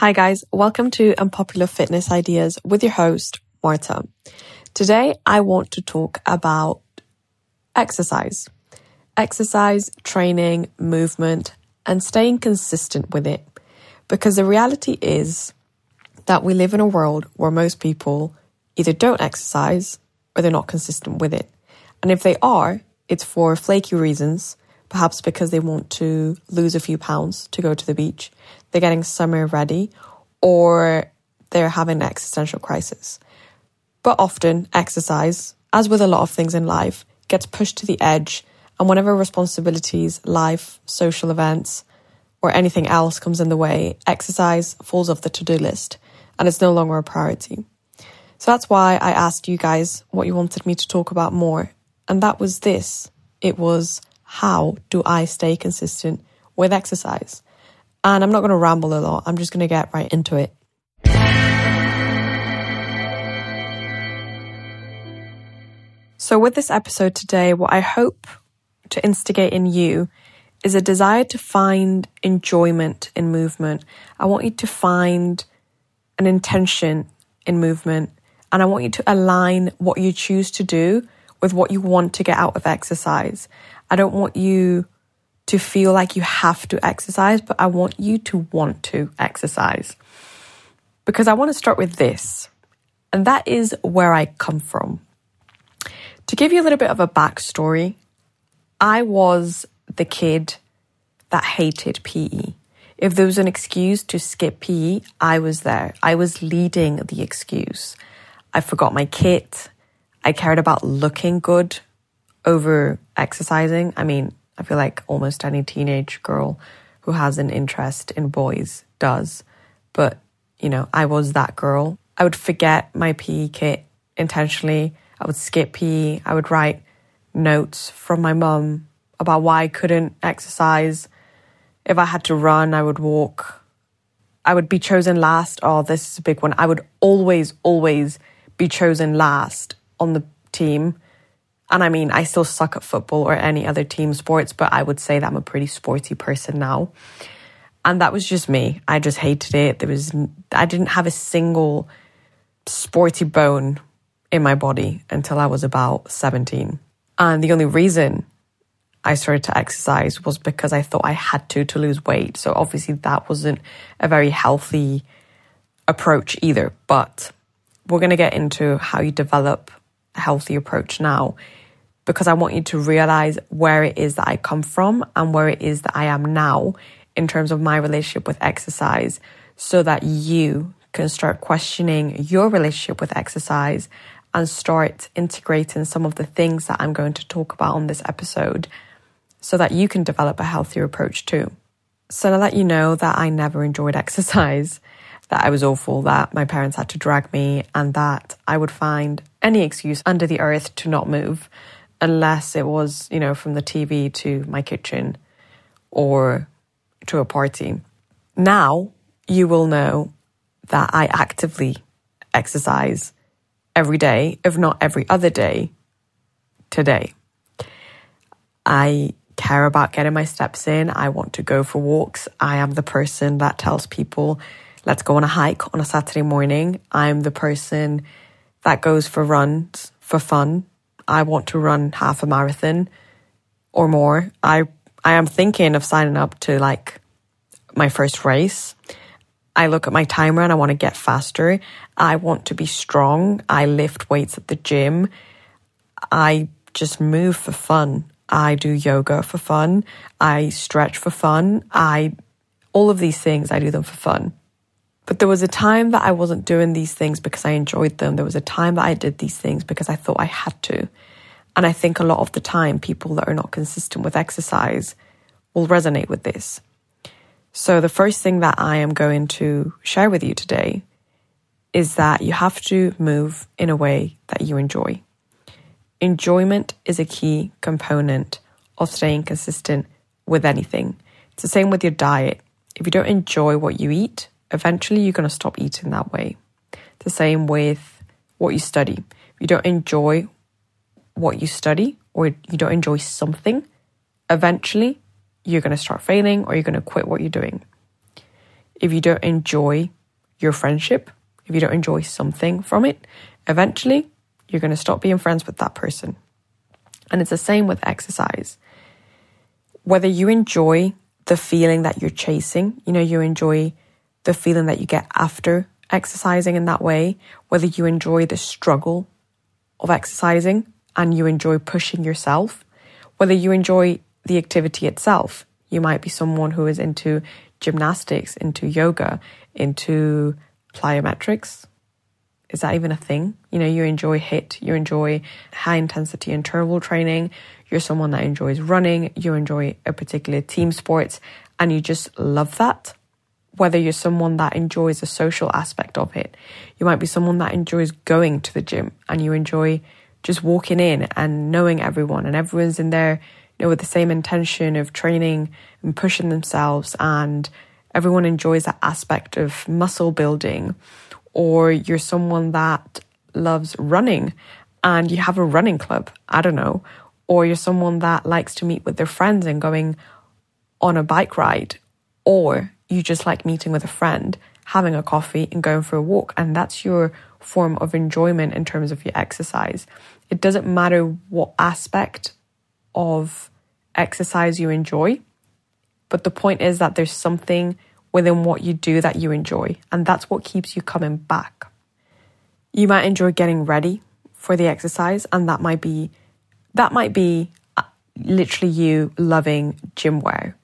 Hi, guys. Welcome to Unpopular Fitness Ideas with your host, Marta. Today, I want to talk about exercise. Exercise, training, movement, and staying consistent with it. Because the reality is that we live in a world where most people either don't exercise or they're not consistent with it. And if they are, it's for flaky reasons, perhaps because they want to lose a few pounds to go to the beach, they're getting summer ready, or they're having an existential crisis. But often, exercise, as with a lot of things in life, gets pushed to the edge, and whenever responsibilities, life, social events, or anything else comes in the way, exercise falls off the to do list and it's no longer a priority. So that's why I asked you guys what you wanted me to talk about more. And that was this it was how do I stay consistent with exercise? And I'm not going to ramble a lot, I'm just going to get right into it. So, with this episode today, what I hope to instigate in you is a desire to find enjoyment in movement. I want you to find an intention in movement, and I want you to align what you choose to do with what you want to get out of exercise. I don't want you to feel like you have to exercise, but I want you to want to exercise. Because I want to start with this, and that is where I come from. To give you a little bit of a backstory, I was the kid that hated PE. If there was an excuse to skip PE, I was there. I was leading the excuse. I forgot my kit. I cared about looking good over exercising. I mean, I feel like almost any teenage girl who has an interest in boys does. But, you know, I was that girl. I would forget my PE kit intentionally. I would skip PE. I would write notes from my mum about why I couldn't exercise. If I had to run, I would walk. I would be chosen last. Oh, this is a big one. I would always, always be chosen last on the team. And I mean, I still suck at football or any other team sports, but I would say that I'm a pretty sporty person now. And that was just me. I just hated it. There was, I didn't have a single sporty bone in my body until I was about 17. And the only reason I started to exercise was because I thought I had to to lose weight. So obviously that wasn't a very healthy approach either. But we're going to get into how you develop a healthy approach now because I want you to realize where it is that I come from and where it is that I am now in terms of my relationship with exercise so that you can start questioning your relationship with exercise and start integrating some of the things that I'm going to talk about on this episode so that you can develop a healthier approach too. So to let you know that I never enjoyed exercise, that I was awful, that my parents had to drag me, and that I would find any excuse under the earth to not move unless it was, you know, from the TV to my kitchen or to a party. Now you will know that I actively exercise every day, if not every other day, today. I care about getting my steps in. I want to go for walks. I am the person that tells people, let's go on a hike on a Saturday morning. I'm the person that goes for runs for fun. I want to run half a marathon or more. I I am thinking of signing up to like my first race. I look at my timer and I want to get faster. I want to be strong. I lift weights at the gym. I just move for fun. I do yoga for fun. I stretch for fun. I, all of these things, I do them for fun. But there was a time that I wasn't doing these things because I enjoyed them. There was a time that I did these things because I thought I had to. And I think a lot of the time, people that are not consistent with exercise will resonate with this. So, the first thing that I am going to share with you today is that you have to move in a way that you enjoy. Enjoyment is a key component of staying consistent with anything. It's the same with your diet. If you don't enjoy what you eat, eventually you're going to stop eating that way. The same with what you study. If you don't enjoy what you study or you don't enjoy something, eventually you're going to start failing or you're going to quit what you're doing. if you don't enjoy your friendship, if you don't enjoy something from it, eventually you're going to stop being friends with that person. And it's the same with exercise. Whether you enjoy the feeling that you're chasing, you know, you enjoy the feeling that you get after exercising in that way, whether you enjoy the struggle of exercising and you enjoy pushing yourself, whether you enjoy the activity itself. You might be someone who is into gymnastics, into yoga, into plyometrics. Is that even a thing? You know, you enjoy HIIT, you enjoy high intensity interval training, you're someone that enjoys running, you enjoy a particular team sport, and you just love that. Whether you're someone that enjoys the social aspect of it, you might be someone that enjoys going to the gym and you enjoy just walking in and knowing everyone and everyone's in there, you know, with the same intention of training and pushing themselves and everyone enjoys that aspect of muscle building or you're someone that loves running and you have a running club, I don't know, or you're someone that likes to meet with their friends and going on a bike ride, or you just like meeting with a friend, having a coffee and going for a walk, and that's your form of enjoyment in terms of your exercise. It doesn't matter what aspect of exercise you enjoy, but the point is that there's something within what you do that you enjoy, and that's what keeps you coming back. You might enjoy getting ready for the exercise, and that might be that might be uh, literally you loving gym wear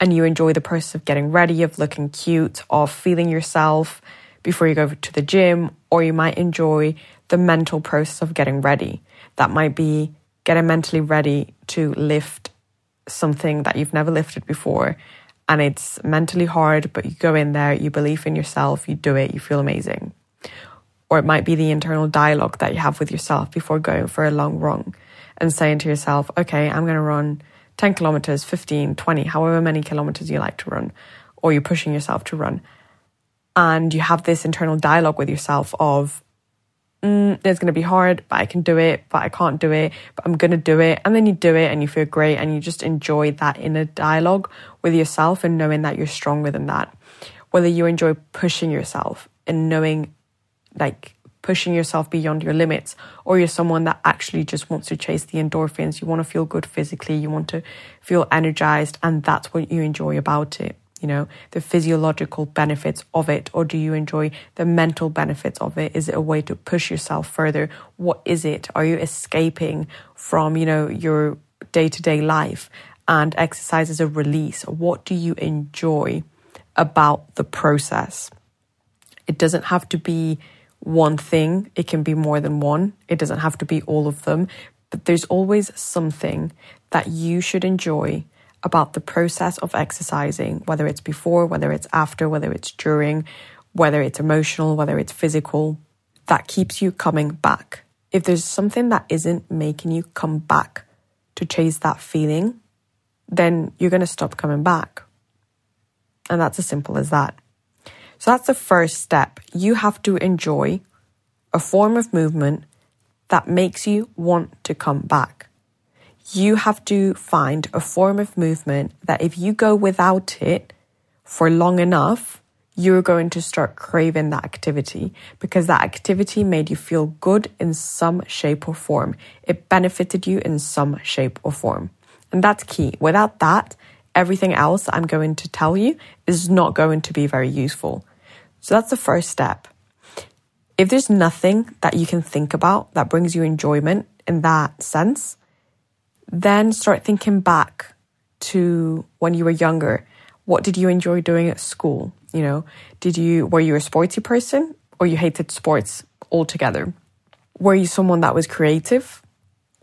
and you enjoy the process of getting ready, of looking cute, of feeling yourself before you go to the gym, or you might enjoy the mental process of getting ready. That might be getting mentally ready to lift something that you've never lifted before. And it's mentally hard, but you go in there, you believe in yourself, you do it, you feel amazing. Or it might be the internal dialogue that you have with yourself before going for a long run and saying to yourself, okay, I'm going to run 10 kilometers, 15, 20, however many kilometers you like to run, or you're pushing yourself to run. And you have this internal dialogue with yourself of, mm, it's going to be hard, but I can do it, but I can't do it, but I'm going to do it. And then you do it and you feel great and you just enjoy that inner dialogue with yourself and knowing that you're stronger than that. Whether you enjoy pushing yourself and knowing like pushing yourself beyond your limits, or you're someone that actually just wants to chase the endorphins. You want to feel good physically, you want to feel energized, and that's what you enjoy about it. You know, the physiological benefits of it, or do you enjoy the mental benefits of it? Is it a way to push yourself further? What is it? Are you escaping from, you know, your day to day life and exercise is a release? What do you enjoy about the process? It doesn't have to be one thing, it can be more than one. It doesn't have to be all of them, but there's always something that you should enjoy about the process of exercising, whether it's before, whether it's after, whether it's during, whether it's emotional, whether it's physical, that keeps you coming back. If there's something that isn't making you come back to chase that feeling, then you're going to stop coming back. And that's as simple as that. So that's the first step. You have to enjoy a form of movement that makes you want to come back. You have to find a form of movement that if you go without it for long enough, you're going to start craving that activity because that activity made you feel good in some shape or form. It benefited you in some shape or form. And that's key. Without that, everything else I'm going to tell you is not going to be very useful. So that's the first step. If there's nothing that you can think about that brings you enjoyment in that sense, then start thinking back to when you were younger. What did you enjoy doing at school? You know, did you were you a sporty person or you hated sports altogether? Were you someone that was creative?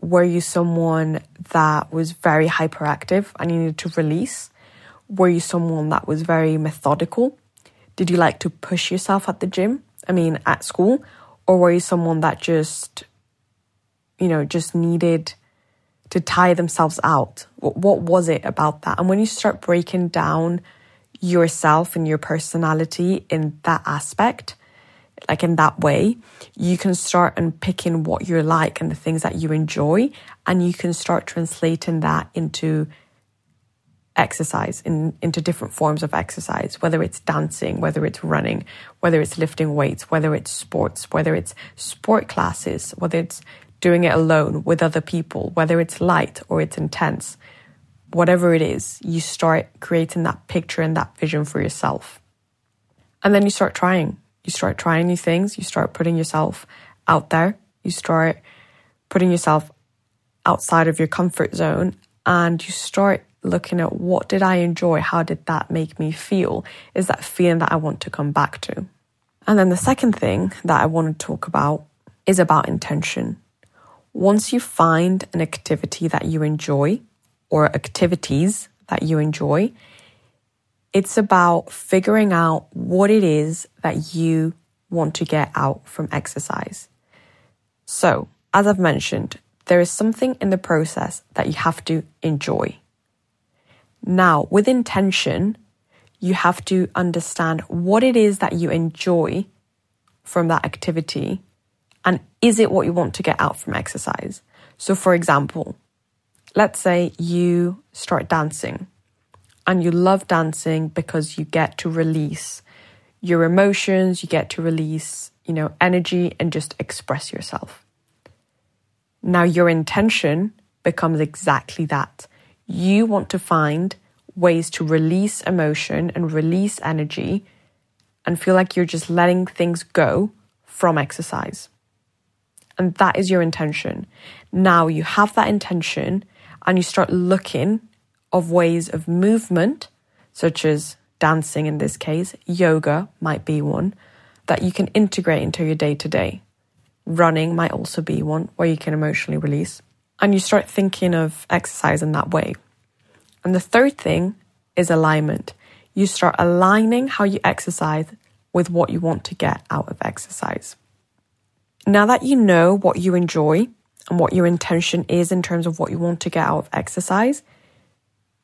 Were you someone that was very hyperactive and you needed to release? Were you someone that was very methodical did you like to push yourself at the gym? I mean, at school? Or were you someone that just, you know, just needed to tire themselves out? What was it about that? And when you start breaking down yourself and your personality in that aspect, like in that way, you can start unpicking what you're like and the things that you enjoy, and you can start translating that into exercise in, into different forms of exercise, whether it's dancing, whether it's running, whether it's lifting weights, whether it's sports, whether it's sport classes, whether it's doing it alone with other people, whether it's light or it's intense, whatever it is, you start creating that picture and that vision for yourself. And then you start trying. You start trying new things. You start putting yourself out there. You start putting yourself outside of your comfort zone and you start looking at what did I enjoy? How did that make me feel? Is that feeling that I want to come back to? And then the second thing that I want to talk about is about intention. Once you find an activity that you enjoy or activities that you enjoy, it's about figuring out what it is that you want to get out from exercise. So, as I've mentioned, there is something in the process that you have to enjoy. Now, with intention, you have to understand what it is that you enjoy from that activity and is it what you want to get out from exercise? So, for example, let's say you start dancing and you love dancing because you get to release your emotions, you get to release, you know, energy and just express yourself. Now, your intention becomes exactly that. You want to find ways to release emotion and release energy and feel like you're just letting things go from exercise. And that is your intention. Now you have that intention and you start looking of ways of movement, such as dancing in this case, yoga might be one that you can integrate into your day to day. Running might also be one where you can emotionally release. And you start thinking of exercise in that way. And the third thing is alignment. You start aligning how you exercise with what you want to get out of exercise. Now that you know what you enjoy and what your intention is in terms of what you want to get out of exercise,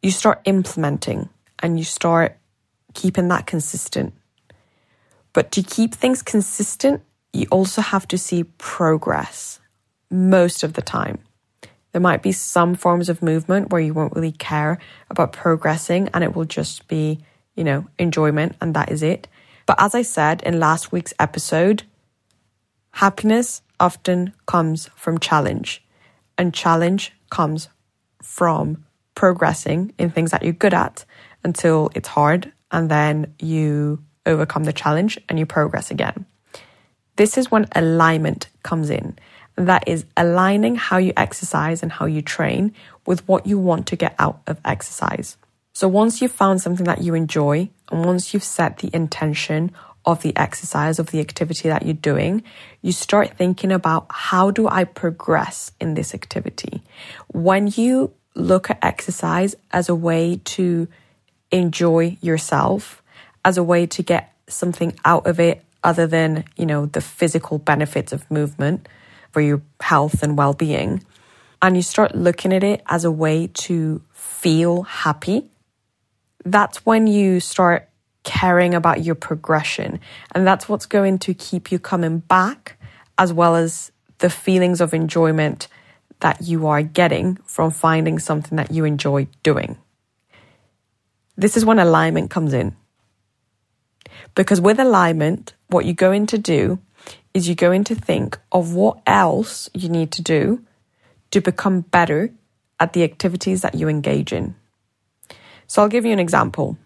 you start implementing and you start keeping that consistent. But to keep things consistent, you also have to see progress most of the time. There might be some forms of movement where you won't really care about progressing and it will just be, you know, enjoyment and that is it. But as I said in last week's episode, happiness often comes from challenge, and challenge comes from progressing in things that you're good at until it's hard, and then you overcome the challenge and you progress again. This is when alignment comes in. That is aligning how you exercise and how you train with what you want to get out of exercise. So once you've found something that you enjoy and once you've set the intention of the exercise, of the activity that you're doing, you start thinking about how do I progress in this activity? When you look at exercise as a way to enjoy yourself, as a way to get something out of it other than, you know, the physical benefits of movement for your health and well being. And you start looking at it as a way to feel happy. That's when you start caring about your progression. And that's what's going to keep you coming back, as well as the feelings of enjoyment that you are getting from finding something that you enjoy doing. This is when alignment comes in. Because with alignment, what you're going to do is you're going to think of what else you need to do to become better at the activities that you engage in. So I'll give you an example.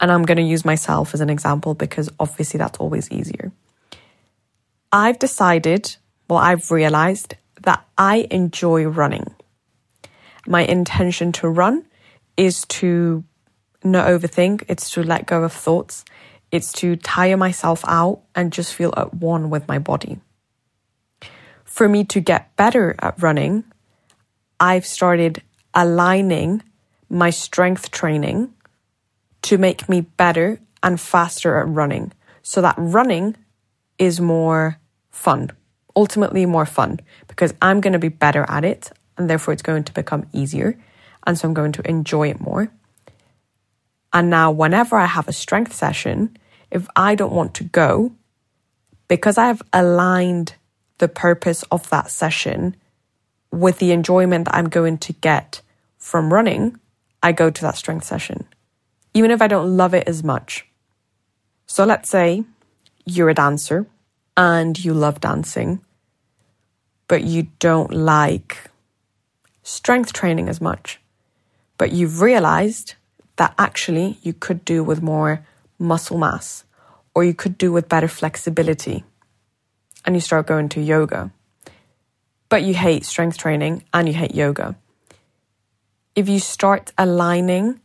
And I'm going to use myself as an example because obviously that's always easier. I've decided, well, I've realized that I enjoy running. My intention to run is to not overthink, it's to let go of thoughts, it's to tire myself out and just feel at one with my body. For me to get better at running, I've started aligning my strength training to make me better and faster at running so that running is more fun, ultimately more fun because I'm going to be better at it and therefore it's going to become easier. And so I'm going to enjoy it more. And now, whenever I have a strength session, if I don't want to go, because I've aligned the purpose of that session with the enjoyment that I'm going to get from running, I go to that strength session, even if I don't love it as much. So let's say you're a dancer and you love dancing, but you don't like strength training as much. But you've realized that actually you could do with more muscle mass or you could do with better flexibility. And you start going to yoga. But you hate strength training and you hate yoga. If you start aligning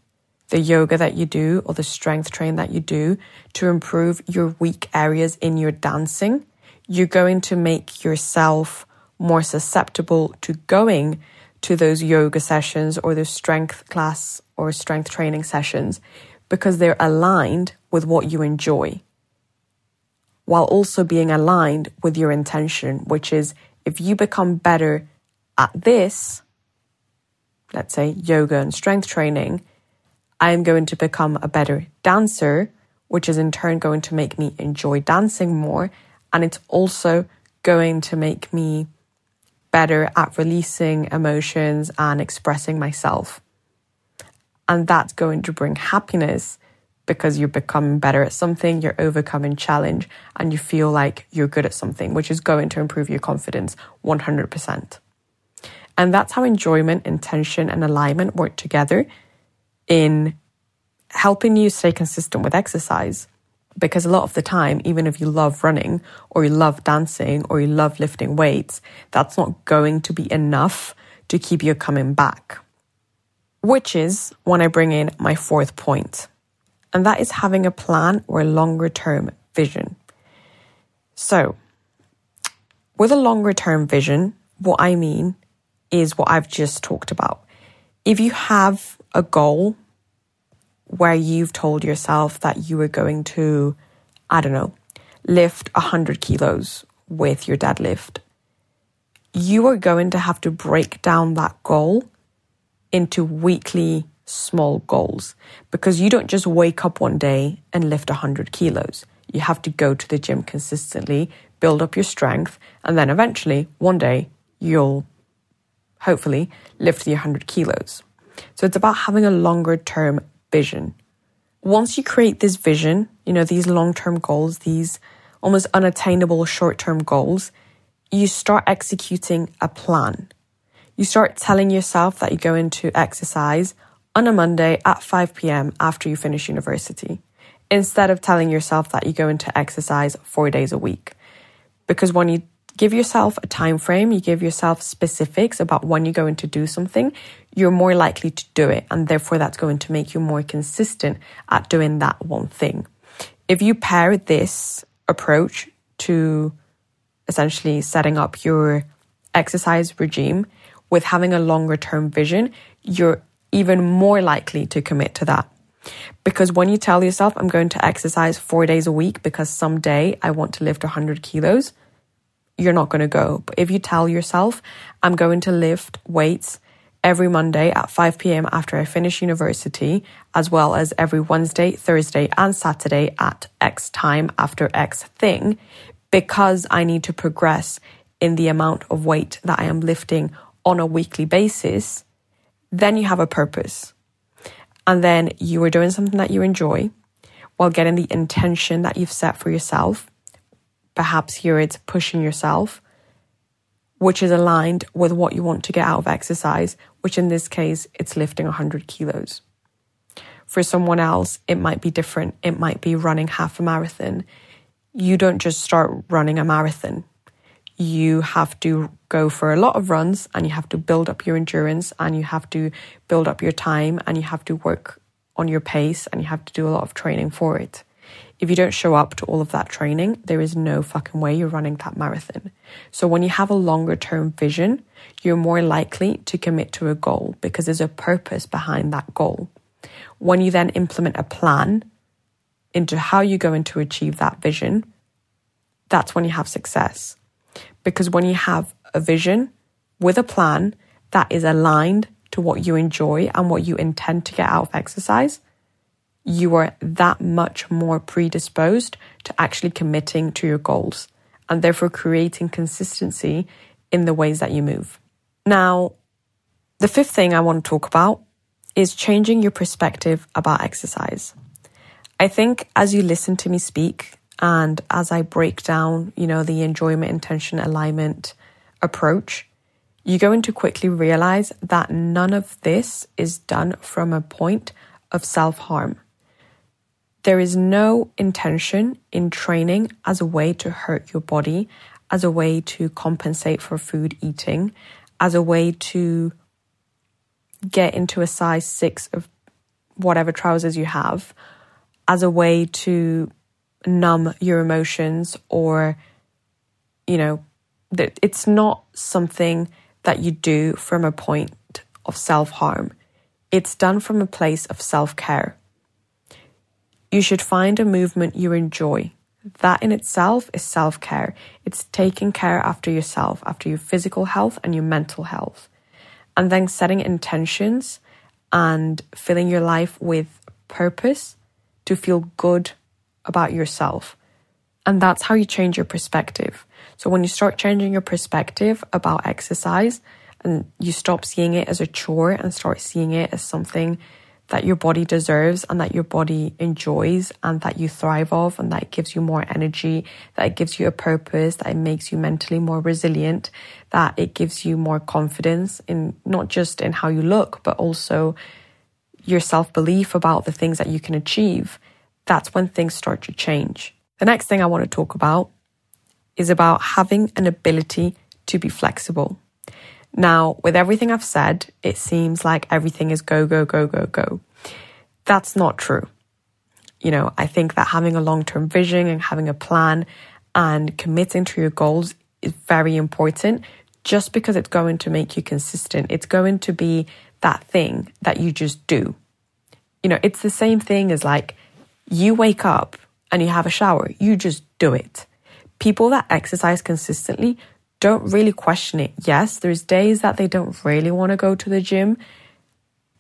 the yoga that you do or the strength train that you do to improve your weak areas in your dancing, you're going to make yourself more susceptible to going to those yoga sessions or those strength class or strength training sessions because they're aligned with what you enjoy while also being aligned with your intention, which is if you become better at this, let's say yoga and strength training, I am going to become a better dancer, which is in turn going to make me enjoy dancing more. And it's also going to make me better at releasing emotions and expressing myself. And that's going to bring happiness because you're becoming better at something, you're overcoming challenge, and you feel like you're good at something, which is going to improve your confidence 100%. And that's how enjoyment, intention, and alignment work together in helping you stay consistent with exercise because a lot of the time, even if you love running or you love dancing or you love lifting weights, that's not going to be enough to keep you coming back. Which is when I bring in my fourth point, and that is having a plan or a longer term vision. So, with a longer term vision, what I mean is what I've just talked about. If you have a goal where you've told yourself that you were going to, I don't know, lift 100 kilos with your deadlift, you are going to have to break down that goal into weekly small goals because you don't just wake up one day and lift 100 kilos. You have to go to the gym consistently, build up your strength, and then eventually, one day, you'll hopefully lift the 100 kilos. So it's about having a longer term vision. Once you create this vision, you know, these long term goals, these almost unattainable short term goals, you start executing a plan. You start telling yourself that you go into exercise on a Monday at 5 p.m. after you finish university, instead of telling yourself that you go into exercise four days a week. Because when you give yourself a time frame, you give yourself specifics about when you're going to do something, you're more likely to do it. And therefore, that's going to make you more consistent at doing that one thing. If you pair this approach to essentially setting up your exercise regime with having a longer term vision, you're even more likely to commit to that. Because when you tell yourself, I'm going to exercise four days a week because someday I want to lift 100 kilos, you're not going to go. But if you tell yourself, I'm going to lift weights every Monday at 5 p.m. after I finish university, as well as every Wednesday, Thursday, and Saturday at X time after X thing, because I need to progress in the amount of weight that I am lifting on a weekly basis, then you have a purpose. And then you are doing something that you enjoy while getting the intention that you've set for yourself Perhaps here it's pushing yourself, which is aligned with what you want to get out of exercise, which in this case, it's lifting 100 kilos. For someone else, it might be different. It might be running half a marathon. You don't just start running a marathon. You have to go for a lot of runs and you have to build up your endurance and you have to build up your time and you have to work on your pace and you have to do a lot of training for it. If you don't show up to all of that training, there is no fucking way you're running that marathon. So when you have a longer term vision, you're more likely to commit to a goal because there's a purpose behind that goal. When you then implement a plan into how you're going to achieve that vision, that's when you have success. Because when you have a vision with a plan that is aligned to what you enjoy and what you intend to get out of exercise, you are that much more predisposed to actually committing to your goals and therefore creating consistency in the ways that you move. Now, the fifth thing I want to talk about is changing your perspective about exercise. I think as you listen to me speak and as I break down, you know, the enjoyment, intention, alignment approach, you're going to quickly realize that none of this is done from a point of self harm. There is no intention in training as a way to hurt your body, as a way to compensate for food eating, as a way to get into a size six of whatever trousers you have, as a way to numb your emotions or, you know, that it's not something that you do from a point of self harm. It's done from a place of self care. You should find a movement you enjoy. That in itself is self care. It's taking care after yourself, after your physical health and your mental health. And then setting intentions and filling your life with purpose to feel good about yourself. And that's how you change your perspective. So when you start changing your perspective about exercise and you stop seeing it as a chore and start seeing it as something that your body deserves and that your body enjoys and that you thrive off and that gives you more energy, that it gives you a purpose, that it makes you mentally more resilient, that it gives you more confidence in not just in how you look, but also your self belief about the things that you can achieve. That's when things start to change. The next thing I want to talk about is about having an ability to be flexible. Now, with everything I've said, it seems like everything is go, go, go, go, go. That's not true. You know, I think that having a long term vision and having a plan and committing to your goals is very important just because it's going to make you consistent. It's going to be that thing that you just do. You know, it's the same thing as like you wake up and you have a shower, you just do it. People that exercise consistently don't really question it. Yes, there's days that they don't really want to go to the gym,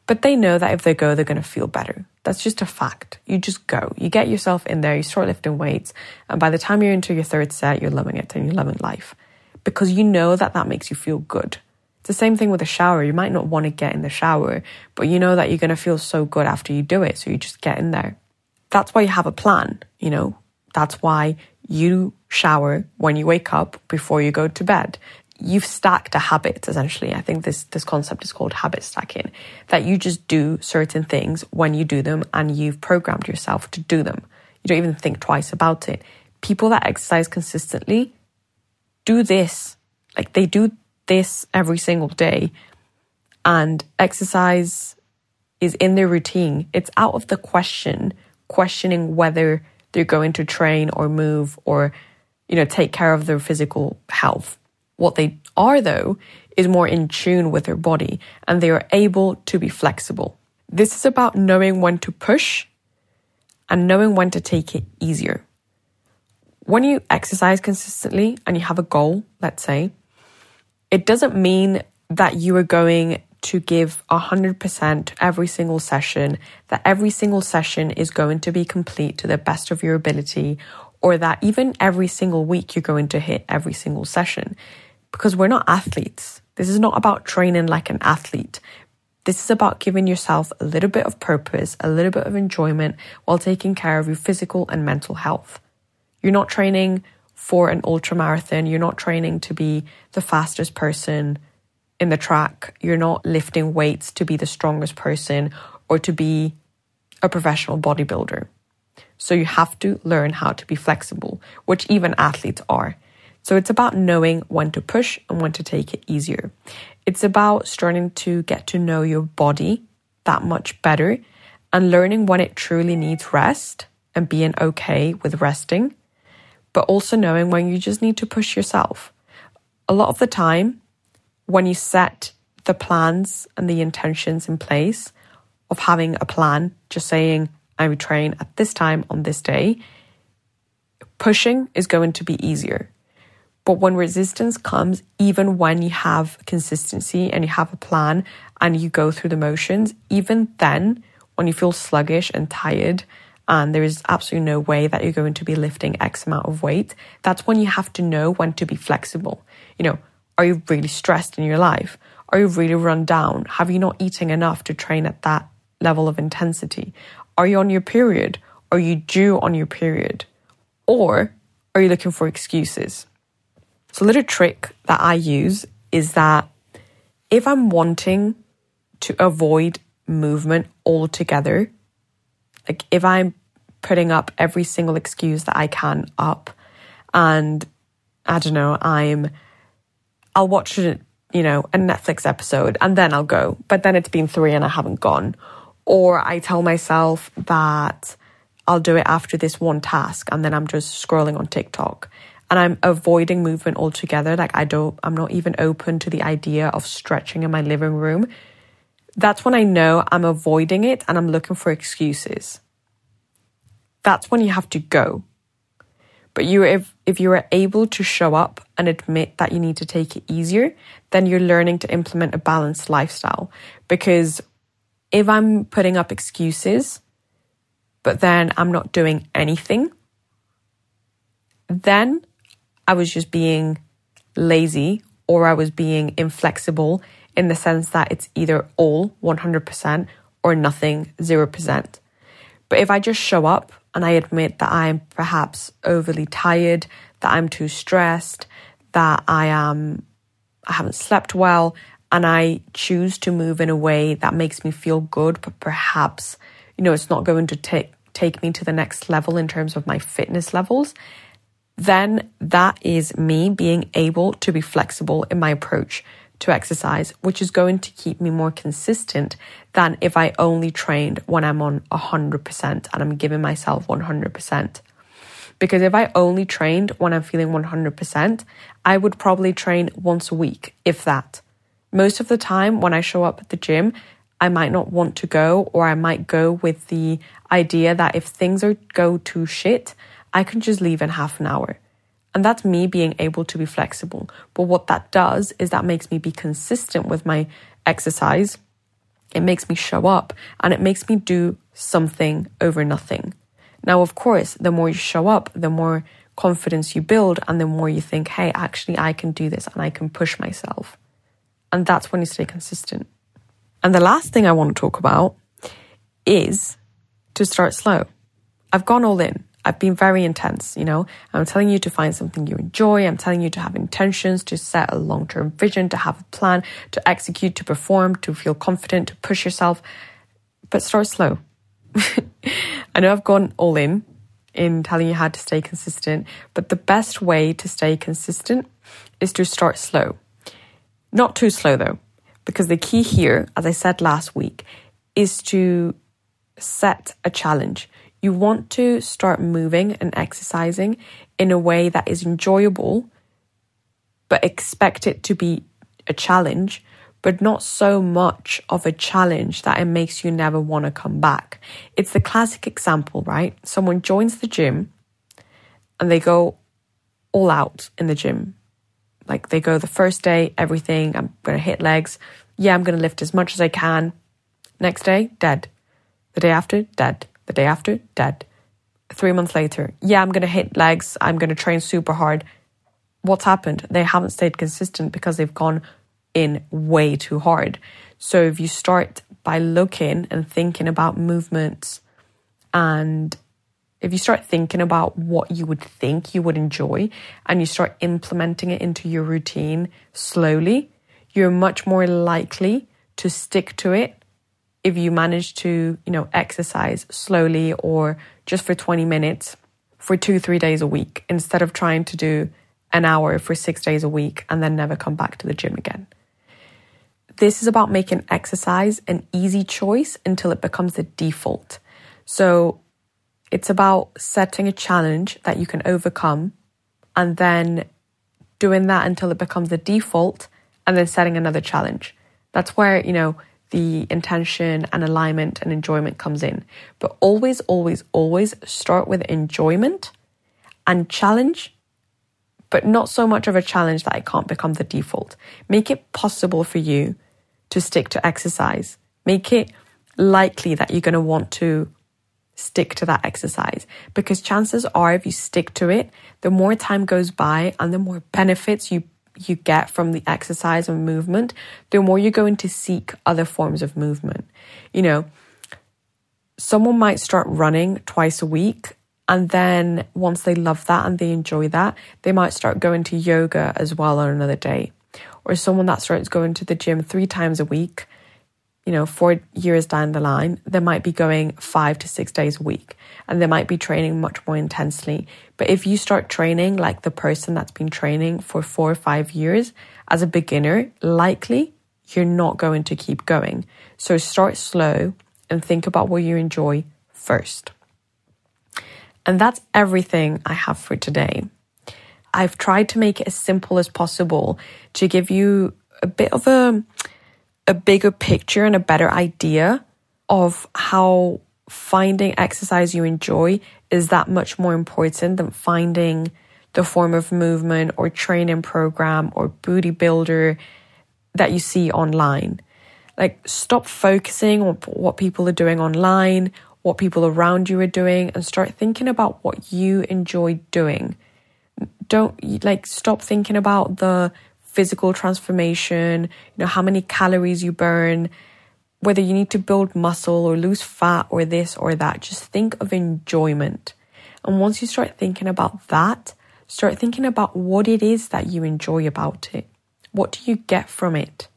but they know that if they go, they're going to feel better. That's just a fact. You just go. You get yourself in there, you start lifting weights, and by the time you're into your third set, you're loving it and you're loving life because you know that that makes you feel good. It's the same thing with a shower. You might not want to get in the shower, but you know that you're going to feel so good after you do it. So you just get in there. That's why you have a plan, you know? That's why you shower when you wake up before you go to bed. You've stacked a habit essentially. I think this this concept is called habit stacking. That you just do certain things when you do them and you've programmed yourself to do them. You don't even think twice about it. People that exercise consistently do this. Like they do this every single day. And exercise is in their routine. It's out of the question questioning whether they're going to train or move or, you know, take care of their physical health. What they are, though, is more in tune with their body and they are able to be flexible. This is about knowing when to push and knowing when to take it easier. When you exercise consistently and you have a goal, let's say, it doesn't mean that you are going to give 100% every single session, that every single session is going to be complete to the best of your ability, or that even every single week you're going to hit every single session. Because we're not athletes. This is not about training like an athlete. This is about giving yourself a little bit of purpose, a little bit of enjoyment while taking care of your physical and mental health. You're not training for an ultra marathon. You're not training to be the fastest person in the track. You're not lifting weights to be the strongest person or to be a professional bodybuilder. So you have to learn how to be flexible, which even athletes are. So it's about knowing when to push and when to take it easier. It's about starting to get to know your body that much better and learning when it truly needs rest and being okay with resting, but also knowing when you just need to push yourself. A lot of the time, when you set the plans and the intentions in place of having a plan, just saying, I would train at this time on this day, pushing is going to be easier. But when resistance comes, even when you have consistency and you have a plan and you go through the motions, even then, when you feel sluggish and tired, and there is absolutely no way that you're going to be lifting X amount of weight, that's when you have to know when to be flexible. You know, are you really stressed in your life? Are you really run down? Have you not eaten enough to train at that level of intensity? Are you on your period? Are you due on your period? Or are you looking for excuses? So, a little trick that I use is that if I'm wanting to avoid movement altogether, like if I'm putting up every single excuse that I can up and I don't know, I'm I'll watch it, you know, a Netflix episode and then I'll go. But then it's been three and I haven't gone. Or I tell myself that I'll do it after this one task and then I'm just scrolling on TikTok. And I'm avoiding movement altogether. Like I don't I'm not even open to the idea of stretching in my living room. That's when I know I'm avoiding it and I'm looking for excuses. That's when you have to go. But you if if you are able to show up and admit that you need to take it easier, then you're learning to implement a balanced lifestyle. Because if I'm putting up excuses, but then I'm not doing anything, then I was just being lazy or I was being inflexible in the sense that it's either all 100% or nothing 0%. But if I just show up and I admit that I'm perhaps overly tired, that I'm too stressed, that I am I haven't slept well, and I choose to move in a way that makes me feel good, but perhaps, you know, it's not going to take take me to the next level in terms of my fitness levels, then that is me being able to be flexible in my approach to exercise, which is going to keep me more consistent than if I only trained when I'm on 100% and I'm giving myself 100%. Because if I only trained when I'm feeling 100%, I would probably train once a week, if that. Most of the time, when I show up at the gym, I might not want to go, or I might go with the idea that if things are go to shit, I can just leave in half an hour. And that's me being able to be flexible. But what that does is that makes me be consistent with my exercise. It makes me show up and it makes me do something over nothing. Now, of course, the more you show up, the more confidence you build and the more you think, hey, actually, I can do this and I can push myself. And that's when you stay consistent. And the last thing I want to talk about is to start slow. I've gone all in. I've been very intense, you know. I'm telling you to find something you enjoy. I'm telling you to have intentions, to set a long term vision, to have a plan, to execute, to perform, to feel confident, to push yourself. But start slow. I know I've gone all in in telling you how to stay consistent, but the best way to stay consistent is to start slow. Not too slow though, because the key here, as I said last week, is to set a challenge you want to start moving and exercising in a way that is enjoyable, but expect it to be a challenge, but not so much of a challenge that it makes you never want to come back. It's the classic example, right? Someone joins the gym and they go all out in the gym. Like they go the first day, everything, I'm going to hit legs. Yeah, I'm going to lift as much as I can. Next day, dead. The day after, dead. The day after, dead. Three months later, yeah, I'm going to hit legs. I'm going to train super hard. What's happened? They haven't stayed consistent because they've gone in way too hard. So if you start by looking and thinking about movements and if you start thinking about what you would think you would enjoy and you start implementing it into your routine slowly, you're much more likely to stick to it if you manage to, you know, exercise slowly or just for 20 minutes for two, three days a week instead of trying to do an hour for six days a week and then never come back to the gym again. This is about making exercise an easy choice until it becomes the default. So it's about setting a challenge that you can overcome and then doing that until it becomes the default and then setting another challenge. That's where, you know, the intention and alignment and enjoyment comes in. But always, always, always start with enjoyment and challenge, but not so much of a challenge that it can't become the default. Make it possible for you to stick to exercise. Make it likely that you're going to want to stick to that exercise because chances are if you stick to it, the more time goes by and the more benefits you you get from the exercise and movement, the more you're going to seek other forms of movement. You know, someone might start running twice a week. And then once they love that and they enjoy that, they might start going to yoga as well on another day. Or someone that starts going to the gym three times a week, you know, four years down the line, they might be going five to six days a week and they might be training much more intensely. But if you start training like the person that's been training for four or five years as a beginner, likely you're not going to keep going. So start slow and think about what you enjoy first. And that's everything I have for today. I've tried to make it as simple as possible to give you a bit of a a bigger picture and a better idea of how finding exercise you enjoy is that much more important than finding the form of movement or training program or booty builder that you see online. Like, stop focusing on what people are doing online, what people around you are doing, and start thinking about what you enjoy doing. Don't like stop thinking about the physical transformation, you know, how many calories you burn, whether you need to build muscle or lose fat or this or that. Just think of enjoyment. And once you start thinking about that, start thinking about what it is that you enjoy about it. What do you get from it?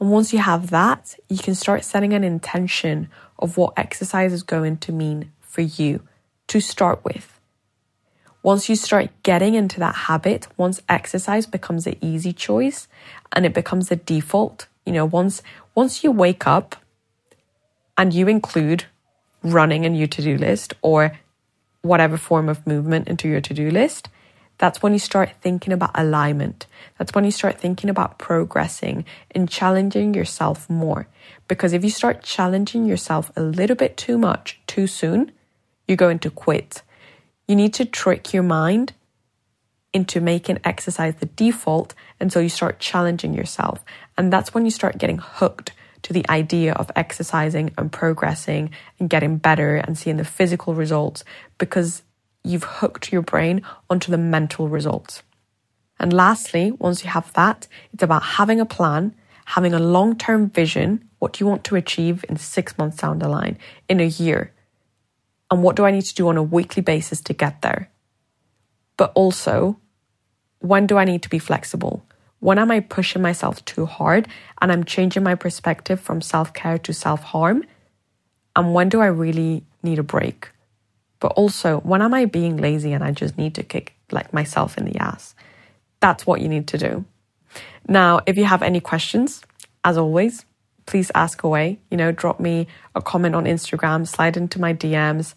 And once you have that, you can start setting an intention of what exercise is going to mean for you to start with. Once you start getting into that habit, once exercise becomes an easy choice and it becomes the default, you know, once once you wake up and you include running in your to-do list or whatever form of movement into your to-do list, that's when you start thinking about alignment. That's when you start thinking about progressing and challenging yourself more. Because if you start challenging yourself a little bit too much too soon, you're going to quit. You need to trick your mind into making exercise the default until you start challenging yourself. And that's when you start getting hooked to the idea of exercising and progressing and getting better and seeing the physical results because you've hooked your brain onto the mental results. And lastly, once you have that, it's about having a plan, having a long term vision. What do you want to achieve in six months down the line, in a year? And what do I need to do on a weekly basis to get there? But also, when do I need to be flexible? When am I pushing myself too hard and I'm changing my perspective from self care to self harm? And when do I really need a break? But also, when am I being lazy and I just need to kick like myself in the ass? That's what you need to do. Now, if you have any questions, as always, please ask away. You know, drop me a comment on Instagram, slide into my DMs,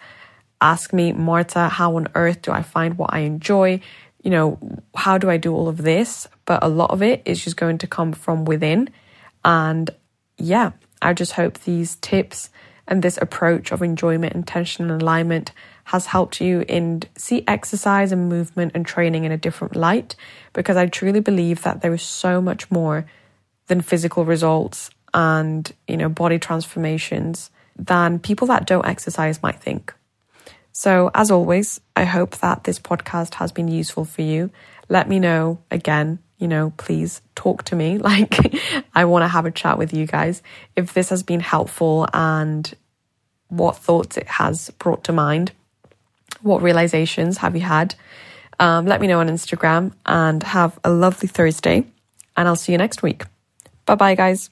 ask me, Marta, how on earth do I find what I enjoy? You know, how do I do all of this? But a lot of it is just going to come from within. And yeah, I just hope these tips and this approach of enjoyment, intention, and alignment has helped you in see exercise and movement and training in a different light because I truly believe that there is so much more than physical results and you know body transformations than people that don't exercise might think. So as always, I hope that this podcast has been useful for you. Let me know again, you know, please talk to me. Like I want to have a chat with you guys if this has been helpful and what thoughts it has brought to mind. What realizations have you had? Um, let me know on Instagram and have a lovely Thursday. And I'll see you next week. Bye bye, guys.